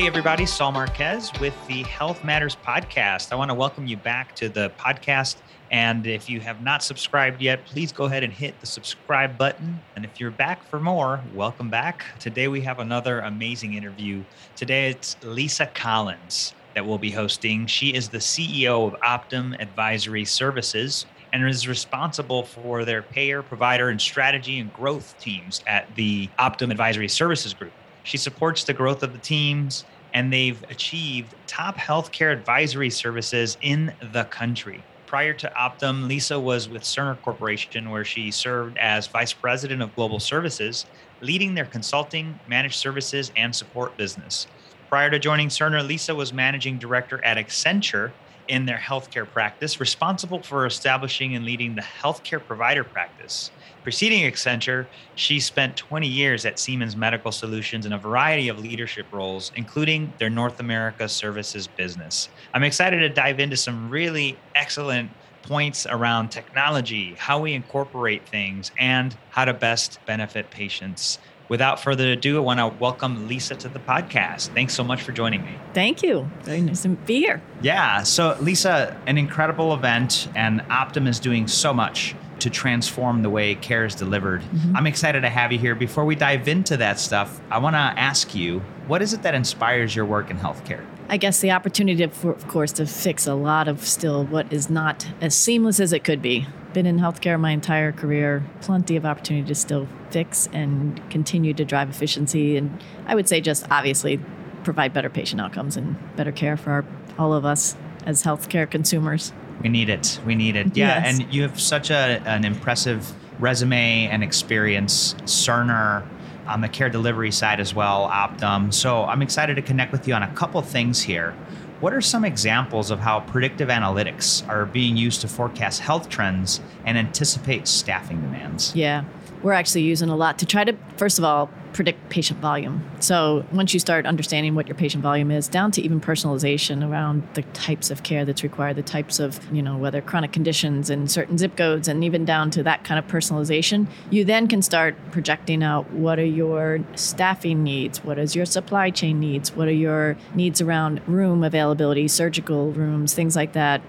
Hey, everybody, Saul Marquez with the Health Matters Podcast. I want to welcome you back to the podcast. And if you have not subscribed yet, please go ahead and hit the subscribe button. And if you're back for more, welcome back. Today we have another amazing interview. Today it's Lisa Collins that we'll be hosting. She is the CEO of Optum Advisory Services and is responsible for their payer, provider, and strategy and growth teams at the Optum Advisory Services Group. She supports the growth of the teams, and they've achieved top healthcare advisory services in the country. Prior to Optum, Lisa was with Cerner Corporation, where she served as Vice President of Global Services, leading their consulting, managed services, and support business. Prior to joining Cerner, Lisa was Managing Director at Accenture in their healthcare practice, responsible for establishing and leading the healthcare provider practice. Preceding Accenture, she spent 20 years at Siemens Medical Solutions in a variety of leadership roles, including their North America services business. I'm excited to dive into some really excellent points around technology, how we incorporate things, and how to best benefit patients. Without further ado, I want to welcome Lisa to the podcast. Thanks so much for joining me. Thank you. Very nice to be here. Yeah. So, Lisa, an incredible event, and Optum is doing so much to transform the way care is delivered. Mm-hmm. I'm excited to have you here. Before we dive into that stuff, I want to ask you what is it that inspires your work in healthcare? I guess the opportunity, to, of course, to fix a lot of still what is not as seamless as it could be. Been in healthcare my entire career, plenty of opportunity to still fix and continue to drive efficiency. And I would say, just obviously, provide better patient outcomes and better care for our, all of us as healthcare consumers. We need it. We need it. Yeah. Yes. And you have such a, an impressive resume and experience, Cerner um, on the care delivery side as well, Optum. So I'm excited to connect with you on a couple things here. What are some examples of how predictive analytics are being used to forecast health trends and anticipate staffing demands? Yeah, we're actually using a lot to try to, first of all, predict patient volume. So once you start understanding what your patient volume is, down to even personalization around the types of care that's required, the types of, you know, whether chronic conditions and certain zip codes, and even down to that kind of personalization, you then can start projecting out what are your staffing needs, what is your supply chain needs, what are your needs around room availability, surgical rooms, things like that,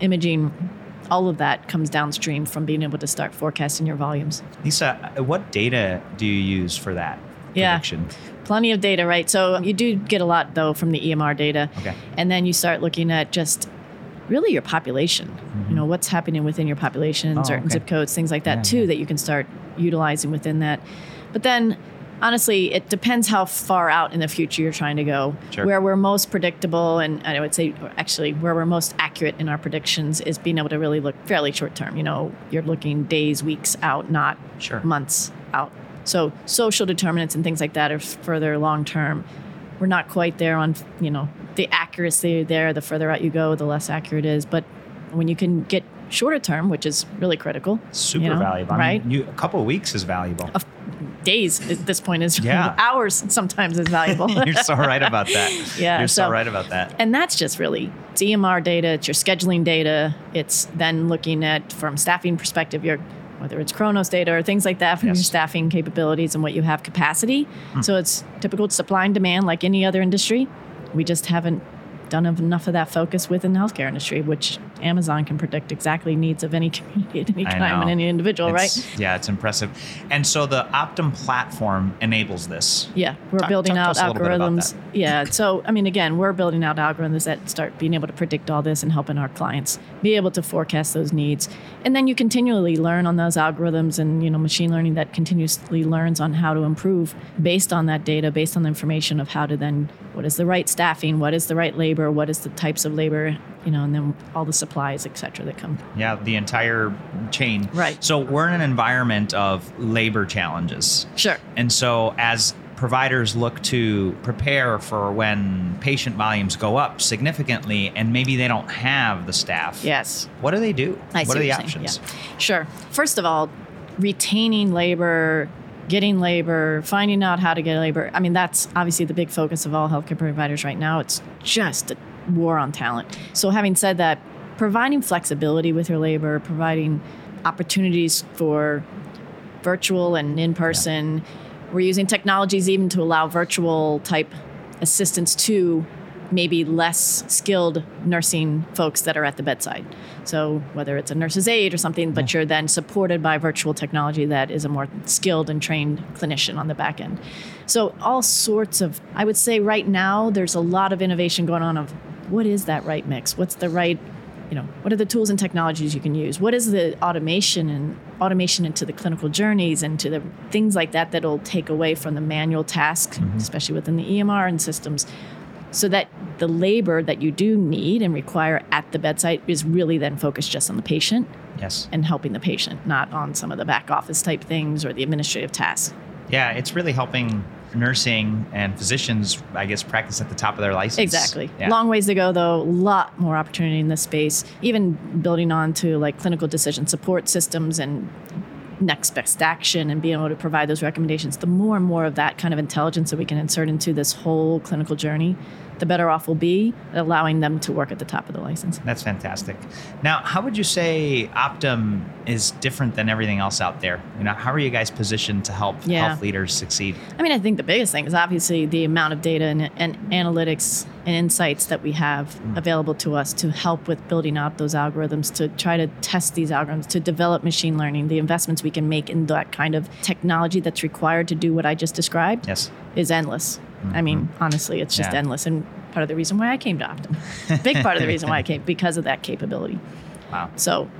imaging all of that comes downstream from being able to start forecasting your volumes. Lisa, what data do you use for that? Prediction? Yeah, plenty of data, right? So you do get a lot though from the EMR data, okay. and then you start looking at just really your population. Mm-hmm. You know what's happening within your population, oh, certain okay. zip codes, things like that yeah, too, yeah. that you can start utilizing within that. But then honestly, it depends how far out in the future you're trying to go. Sure. Where we're most predictable, and I would say actually where we're most accurate in our predictions is being able to really look fairly short term. You know, you're looking days, weeks out, not sure. months out. So social determinants and things like that are further long term. We're not quite there on, you know, the accuracy there. The further out you go, the less accurate it is. But when you can get shorter term, which is really critical. Super you know, valuable. I right? Mean, you, a couple of weeks is valuable. Of days at this point is yeah. hours sometimes is valuable. You're so right about that. yeah. You're so, so, right about that. And that's just really EMR data, it's your scheduling data. It's then looking at from staffing perspective, your whether it's Kronos data or things like that from yes. your staffing capabilities and what you have capacity. Hmm. So it's typical supply and demand like any other industry. We just haven't done enough of that focus within the healthcare industry, which Amazon can predict exactly needs of any community at any time and any individual, it's, right? Yeah, it's impressive. And so the Optum platform enables this. Yeah, we're talk, building talk out algorithms. Yeah, so I mean, again, we're building out algorithms that start being able to predict all this and helping our clients be able to forecast those needs. And then you continually learn on those algorithms and you know machine learning that continuously learns on how to improve based on that data, based on the information of how to then what is the right staffing, what is the right labor, what is the types of labor, you know, and then all the supplies, et cetera, that come. Yeah, the entire chain. Right. So we're in an environment of labor challenges. Sure. And so as providers look to prepare for when patient volumes go up significantly and maybe they don't have the staff. Yes. What do they do? I what are the options? Yeah. Sure. First of all, retaining labor getting labor, finding out how to get labor. I mean, that's obviously the big focus of all healthcare providers right now. It's just a war on talent. So, having said that, providing flexibility with your labor, providing opportunities for virtual and in person. Yeah. We're using technologies even to allow virtual type assistance to maybe less skilled nursing folks that are at the bedside. So whether it's a nurse's aide or something, but you're then supported by virtual technology that is a more skilled and trained clinician on the back end. So all sorts of I would say right now there's a lot of innovation going on of what is that right mix? What's the right you know what are the tools and technologies you can use what is the automation and automation into the clinical journeys and to the things like that that'll take away from the manual tasks mm-hmm. especially within the emr and systems so that the labor that you do need and require at the bedside is really then focused just on the patient yes and helping the patient not on some of the back office type things or the administrative tasks yeah it's really helping nursing and physicians, I guess, practice at the top of their license. Exactly. Yeah. Long ways to go, though. A lot more opportunity in this space. Even building on to like clinical decision support systems and next best action and being able to provide those recommendations. The more and more of that kind of intelligence that we can insert into this whole clinical journey, the better off we'll be allowing them to work at the top of the license. That's fantastic. Now, how would you say Optum is different than everything else out there? You know, how are you guys positioned to help yeah. health leaders succeed? I mean, I think the biggest thing is obviously the amount of data and, and analytics and insights that we have mm. available to us to help with building out those algorithms, to try to test these algorithms, to develop machine learning, the investments we can make in that kind of technology that's required to do what I just described yes. is endless. Mm-hmm. I mean, honestly, it's just yeah. endless. And part of the reason why I came to Optum. Big part of the reason why I came because of that capability. Wow. So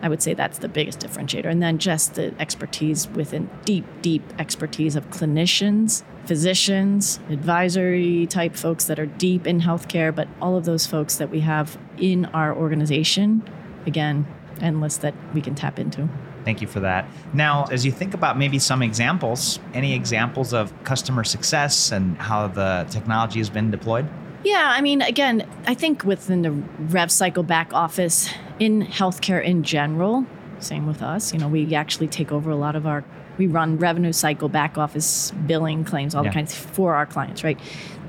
I would say that's the biggest differentiator. And then just the expertise within deep, deep expertise of clinicians, physicians, advisory type folks that are deep in healthcare, but all of those folks that we have in our organization, again, endless that we can tap into. Thank you for that. Now, as you think about maybe some examples, any examples of customer success and how the technology has been deployed? Yeah, I mean, again, I think within the rev cycle back office in healthcare in general, same with us, you know, we actually take over a lot of our we run revenue cycle, back office, billing, claims, all yeah. the kinds for our clients, right?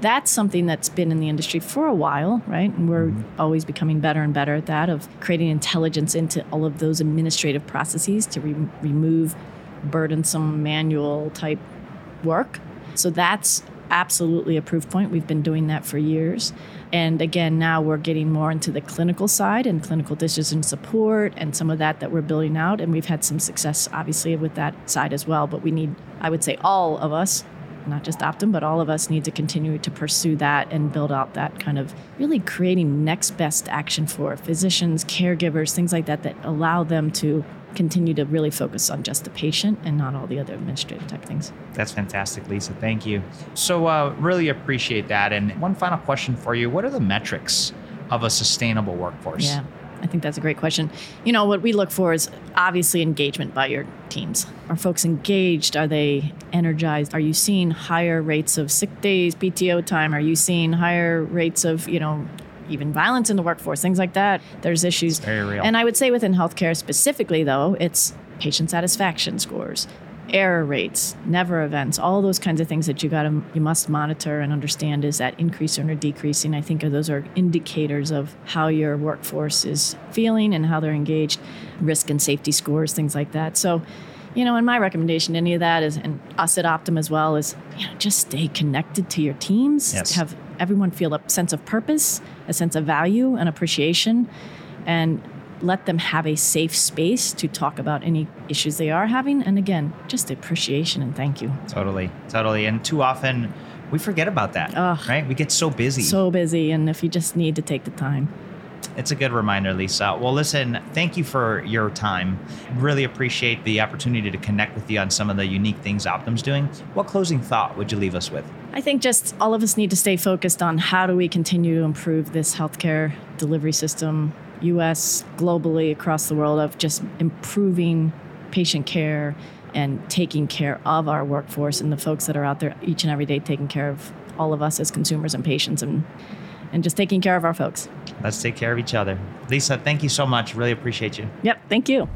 That's something that's been in the industry for a while, right? And we're mm-hmm. always becoming better and better at that of creating intelligence into all of those administrative processes to re- remove burdensome manual type work. So that's absolutely a proof point. We've been doing that for years. And again, now we're getting more into the clinical side and clinical decision support and some of that that we're building out. And we've had some success, obviously, with that side as well. But we need, I would say, all of us, not just Optum, but all of us need to continue to pursue that and build out that kind of really creating next best action for physicians, caregivers, things like that, that allow them to continue to really focus on just the patient and not all the other administrative type things. That's fantastic, Lisa. Thank you. So, uh, really appreciate that. And one final question for you What are the metrics of a sustainable workforce? Yeah. I think that's a great question. You know, what we look for is obviously engagement by your teams. Are folks engaged? Are they energized? Are you seeing higher rates of sick days, PTO time? Are you seeing higher rates of, you know, even violence in the workforce, things like that. There's issues. It's very real. And I would say within healthcare specifically, though, it's patient satisfaction scores, error rates, never events, all those kinds of things that you got to you must monitor and understand is that increasing or decreasing. I think those are indicators of how your workforce is feeling and how they're engaged, risk and safety scores, things like that. So you know, and my recommendation to any of that is, and us at Optum as well, is you know, just stay connected to your teams. Yes. Have everyone feel a sense of purpose, a sense of value and appreciation, and let them have a safe space to talk about any issues they are having. And again, just appreciation and thank you. Totally, totally. And too often we forget about that, Ugh, right? We get so busy. So busy. And if you just need to take the time. It's a good reminder, Lisa. Well, listen, thank you for your time. Really appreciate the opportunity to connect with you on some of the unique things Optum's doing. What closing thought would you leave us with? I think just all of us need to stay focused on how do we continue to improve this healthcare delivery system, US, globally, across the world, of just improving patient care and taking care of our workforce and the folks that are out there each and every day taking care of all of us as consumers and patients and and just taking care of our folks. Let's take care of each other. Lisa, thank you so much. Really appreciate you. Yep, thank you.